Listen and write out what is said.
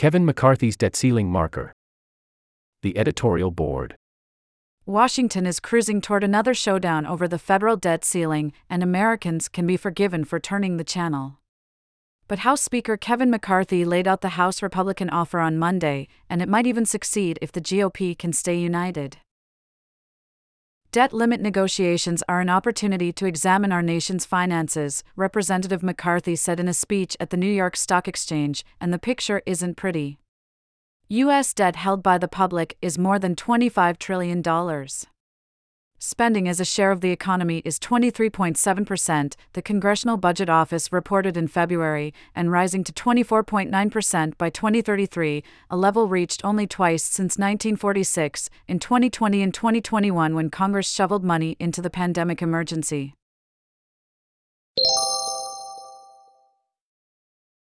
Kevin McCarthy's debt ceiling marker. The editorial board. Washington is cruising toward another showdown over the federal debt ceiling, and Americans can be forgiven for turning the channel. But House Speaker Kevin McCarthy laid out the House Republican offer on Monday, and it might even succeed if the GOP can stay united. Debt limit negotiations are an opportunity to examine our nation's finances, Representative McCarthy said in a speech at the New York Stock Exchange, and the picture isn't pretty. U.S. debt held by the public is more than $25 trillion. Spending as a share of the economy is 23.7%, the Congressional Budget Office reported in February, and rising to 24.9% by 2033, a level reached only twice since 1946, in 2020 and 2021 when Congress shoveled money into the pandemic emergency.